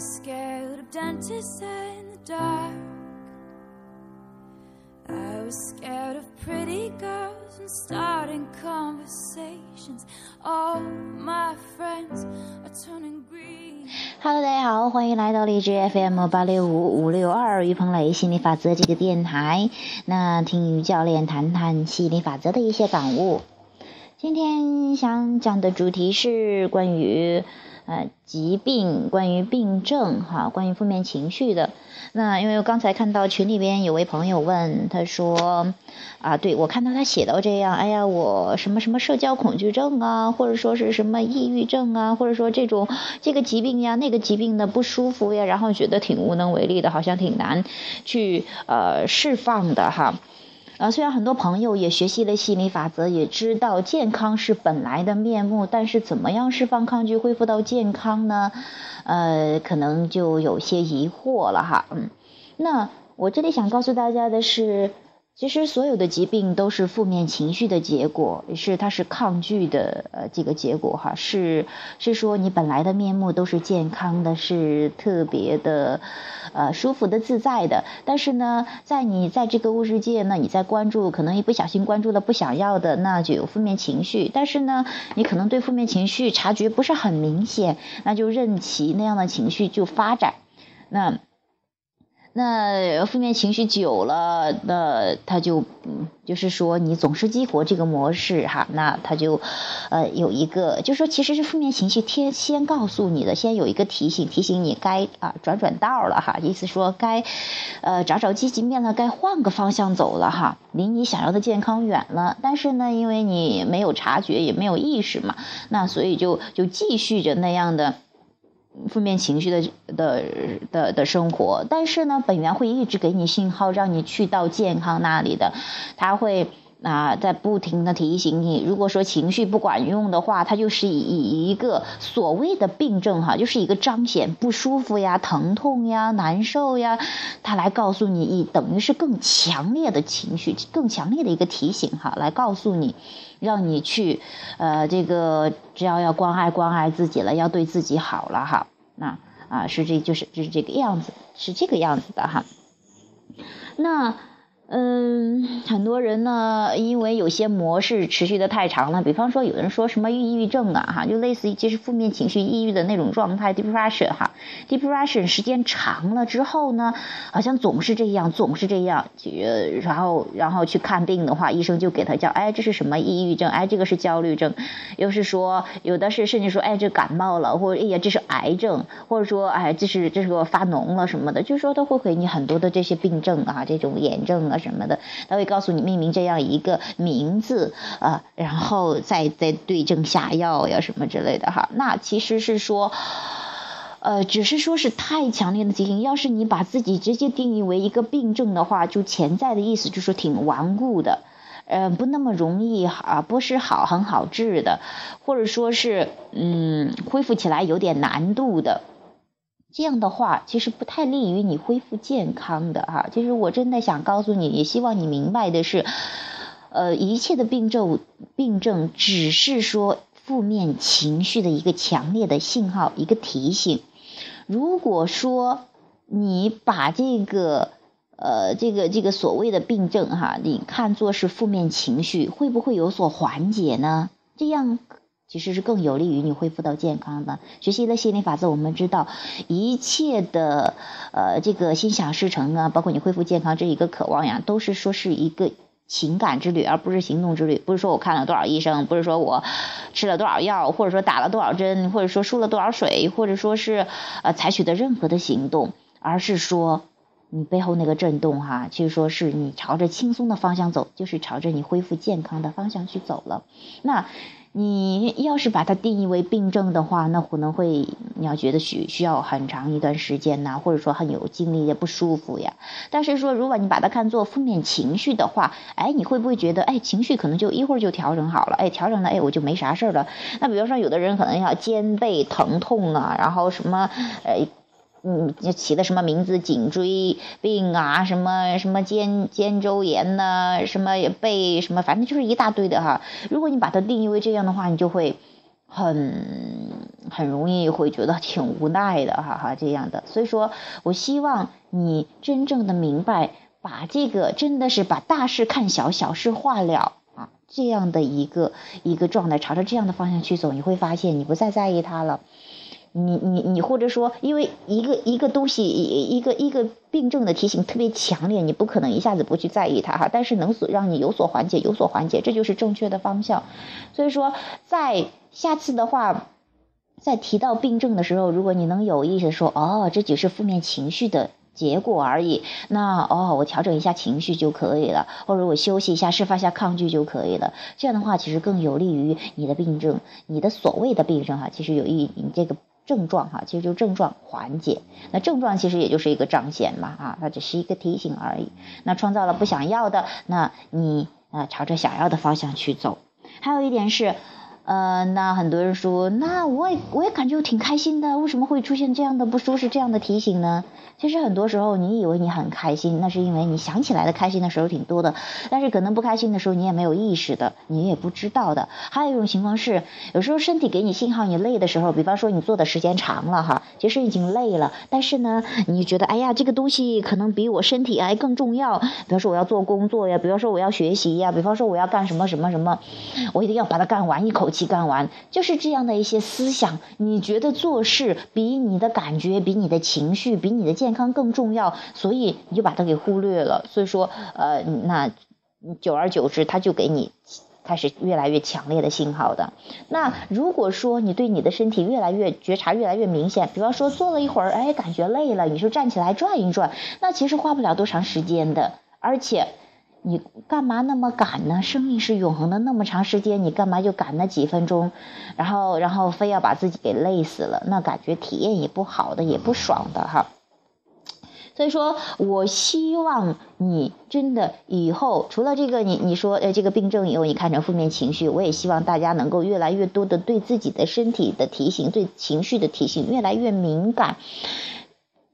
was scared of dentists in the dark. I was scared of pretty girls and starting conversations. All my friends are turning green. Hello，大家好，欢迎来到荔枝 FM 八六五五六二于鹏雷心理法则这个电台。那听于教练谈谈心理法则的一些感悟。今天想讲的主题是关于呃疾病，关于病症哈，关于负面情绪的。那因为我刚才看到群里边有位朋友问，他说啊，对我看到他写到这样，哎呀，我什么什么社交恐惧症啊，或者说是什么抑郁症啊，或者说这种这个疾病呀，那个疾病的不舒服呀，然后觉得挺无能为力的，好像挺难去呃释放的哈。呃，虽然很多朋友也学习了心理法则，也知道健康是本来的面目，但是怎么样释放抗拒，恢复到健康呢？呃，可能就有些疑惑了哈。嗯，那我这里想告诉大家的是。其实所有的疾病都是负面情绪的结果，是它是抗拒的呃这个结果哈，是是说你本来的面目都是健康的，是特别的呃舒服的自在的，但是呢，在你在这个物质界呢，你在关注，可能一不小心关注了不想要的，那就有负面情绪，但是呢，你可能对负面情绪察觉不是很明显，那就任其那样的情绪就发展，那。那负面情绪久了，那他就嗯，就是说你总是激活这个模式哈，那他就呃有一个，就是说其实是负面情绪天先告诉你的，先有一个提醒，提醒你该啊转转道了哈，意思说该呃找找积极面了，该换个方向走了哈，离你想要的健康远了，但是呢，因为你没有察觉，也没有意识嘛，那所以就就继续着那样的。负面情绪的的的的生活，但是呢，本源会一直给你信号，让你去到健康那里的，他会啊在不停的提醒你。如果说情绪不管用的话，它就是以以一个所谓的病症哈，就是一个彰显不舒服呀、疼痛呀、难受呀，他来告诉你，以等于是更强烈的情绪、更强烈的一个提醒哈，来告诉你。让你去，呃，这个只要要关爱关爱自己了，要对自己好了哈，那啊是这就是就是这个样子，是这个样子的哈，那。嗯，很多人呢，因为有些模式持续的太长了，比方说有人说什么抑郁症啊，哈，就类似于就是负面情绪、抑郁的那种状态，depression 哈，depression 时间长了之后呢，好像总是这样，总是这样，呃，然后然后去看病的话，医生就给他叫，哎，这是什么抑郁症？哎，这个是焦虑症，又是说有的是甚至说，哎，这感冒了，或者哎呀，这是癌症，或者说哎，这是这是个发脓了什么的，就是说他会给你很多的这些病症啊，这种炎症啊。什么的，他会告诉你命名这样一个名字啊，然后再再对症下药呀什么之类的哈。那其实是说，呃，只是说是太强烈的疾病。要是你把自己直接定义为一个病症的话，就潜在的意思就是挺顽固的，呃，不那么容易啊，不是好很好治的，或者说是嗯，恢复起来有点难度的。这样的话，其实不太利于你恢复健康的哈。其实我真的想告诉你，也希望你明白的是，呃，一切的病症病症只是说负面情绪的一个强烈的信号，一个提醒。如果说你把这个呃这个这个所谓的病症哈，你看作是负面情绪，会不会有所缓解呢？这样。其实是更有利于你恢复到健康的。学习了心理法则，我们知道一切的呃这个心想事成啊，包括你恢复健康这一个渴望呀，都是说是一个情感之旅，而不是行动之旅。不是说我看了多少医生，不是说我吃了多少药，或者说打了多少针，或者说输了多少水，或者说是呃采取的任何的行动，而是说你背后那个震动哈，其实说是你朝着轻松的方向走，就是朝着你恢复健康的方向去走了。那。你要是把它定义为病症的话，那可能会你要觉得需需要很长一段时间呐，或者说很有精力也不舒服呀。但是说，如果你把它看作负面情绪的话，哎，你会不会觉得，哎，情绪可能就一会儿就调整好了，哎，调整了，哎，我就没啥事儿了。那比如说，有的人可能要肩背疼痛啊，然后什么，呃。嗯，就起的什么名字？颈椎病啊，什么什么肩肩周炎呐，什么背什么，反正就是一大堆的哈。如果你把它定义为这样的话，你就会很很容易会觉得挺无奈的，哈哈，这样的。所以说我希望你真正的明白，把这个真的是把大事看小，小事化了啊，这样的一个一个状态，朝着这样的方向去走，你会发现你不再在意它了。你你你，或者说，因为一个一个东西，一个一个病症的提醒特别强烈，你不可能一下子不去在意它哈。但是能所让你有所缓解，有所缓解，这就是正确的方向。所以说，在下次的话，在提到病症的时候，如果你能有意识说，哦，这只是负面情绪的结果而已，那哦，我调整一下情绪就可以了，或者我休息一下，释放一下抗拒就可以了。这样的话，其实更有利于你的病症，你的所谓的病症哈，其实有益你这个。症状哈，其实就症状缓解。那症状其实也就是一个彰显嘛，啊，它只是一个提醒而已。那创造了不想要的，那你啊朝着想要的方向去走。还有一点是。呃，那很多人说，那我也我也感觉挺开心的，为什么会出现这样的不舒适、这样的提醒呢？其实很多时候，你以为你很开心，那是因为你想起来的开心的时候挺多的，但是可能不开心的时候你也没有意识的，你也不知道的。还有一种情况是，有时候身体给你信号，你累的时候，比方说你做的时间长了哈，其实已经累了，但是呢，你觉得哎呀，这个东西可能比我身体还更重要。比方说我要做工作呀，比方说我要学习呀，比方说我要干什么什么什么，我一定要把它干完，一口气。干完就是这样的一些思想，你觉得做事比你的感觉、比你的情绪、比你的健康更重要，所以你就把它给忽略了。所以说，呃，那久而久之，他就给你开始越来越强烈的信号的。那如果说你对你的身体越来越觉察越来越明显，比方说坐了一会儿，哎，感觉累了，你说站起来转一转，那其实花不了多长时间的，而且。你干嘛那么赶呢？生命是永恒的，那么长时间，你干嘛就赶那几分钟？然后，然后非要把自己给累死了，那感觉体验也不好的，也不爽的哈。所以说我希望你真的以后除了这个，你你说呃这个病症以后你看成负面情绪，我也希望大家能够越来越多的对自己的身体的提醒，对情绪的提醒越来越敏感。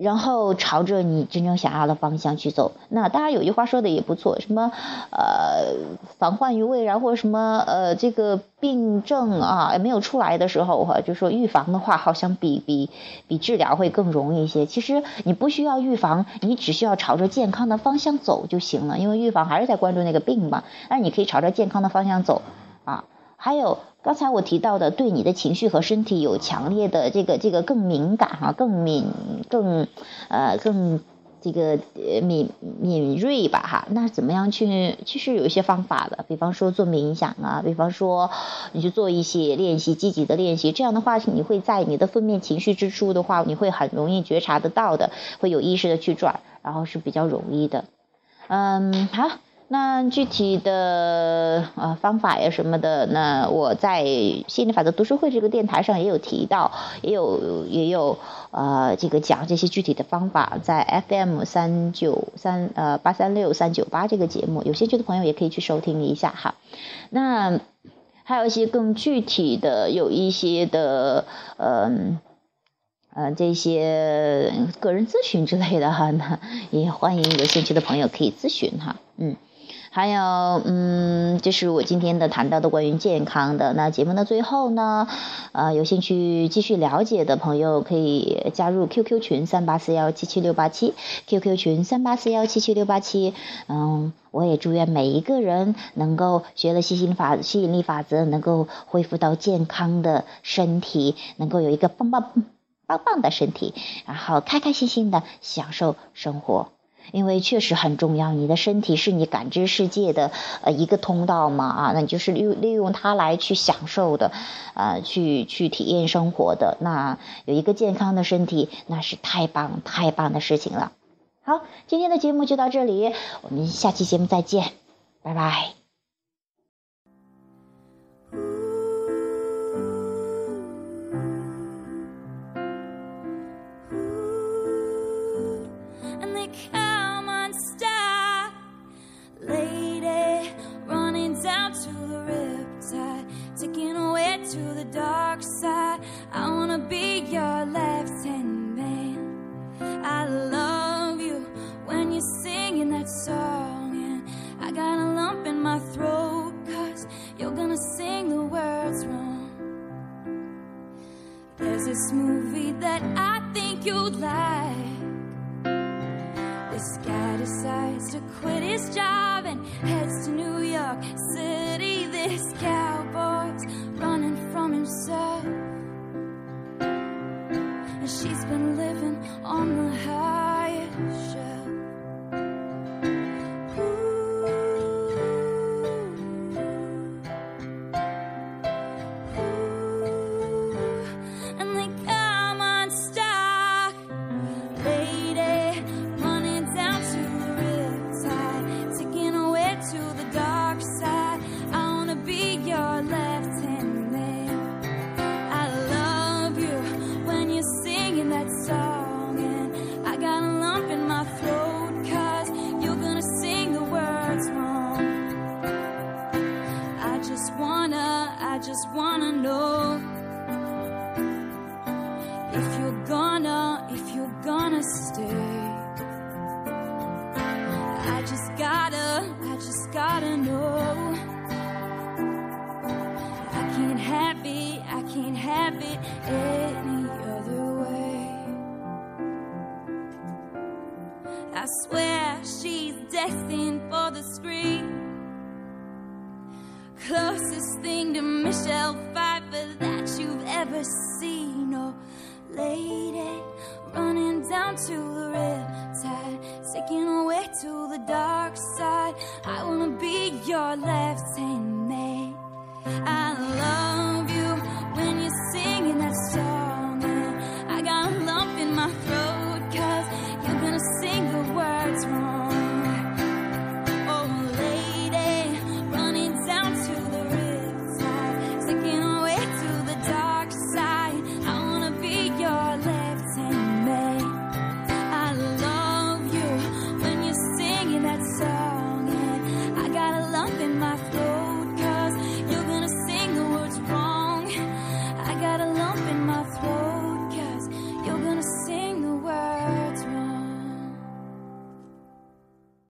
然后朝着你真正想要的方向去走。那当然有句话说的也不错，什么呃防患于未然，或者什么呃这个病症啊没有出来的时候哈，就说预防的话好像比比比治疗会更容易一些。其实你不需要预防，你只需要朝着健康的方向走就行了。因为预防还是在关注那个病嘛，那你可以朝着健康的方向走啊。还有刚才我提到的，对你的情绪和身体有强烈的这个这个更敏感哈，更敏更呃更这个敏敏锐吧哈。那怎么样去？其实有一些方法的，比方说做冥想啊，比方说你去做一些练习，积极的练习。这样的话，你会在你的负面情绪之初的话，你会很容易觉察得到的，会有意识的去转，然后是比较容易的。嗯，好。那具体的呃方法呀什么的，那我在心理法则读书会这个电台上也有提到，也有也有呃这个讲这些具体的方法，在 FM 三九三呃八三六三九八这个节目，有兴趣的朋友也可以去收听一下哈。那还有一些更具体的，有一些的嗯呃这些个人咨询之类的哈，那也欢迎有兴趣的朋友可以咨询哈，嗯。还有，嗯，就是我今天的谈到的关于健康的。那节目的最后呢，呃，有兴趣继续了解的朋友可以加入 QQ 群三八四幺七七六八七，QQ 群三八四幺七七六八七。嗯，我也祝愿每一个人能够学了吸引法吸引力法则，能够恢复到健康的身体，能够有一个棒棒棒棒的身体，然后开开心心的享受生活。因为确实很重要，你的身体是你感知世界的呃一个通道嘛啊，那你就是利利用它来去享受的，呃，去去体验生活的。那有一个健康的身体，那是太棒太棒的事情了。好，今天的节目就到这里，我们下期节目再见，拜拜。You'd. This guy decides to quit his job and heads to New York City. This cowboy's running from himself. And she's been living on the just wanna know if you're gonna, if you're gonna stay. I just gotta, I just gotta know. I can't have it, I can't have it any other way. I swear she's destined for the screen closest thing to Michelle Pfeiffer that you've ever seen. Oh, lady, running down to the red tide, taking away to the dark side. I wanna be your left hand man. I love you when you're singing that song.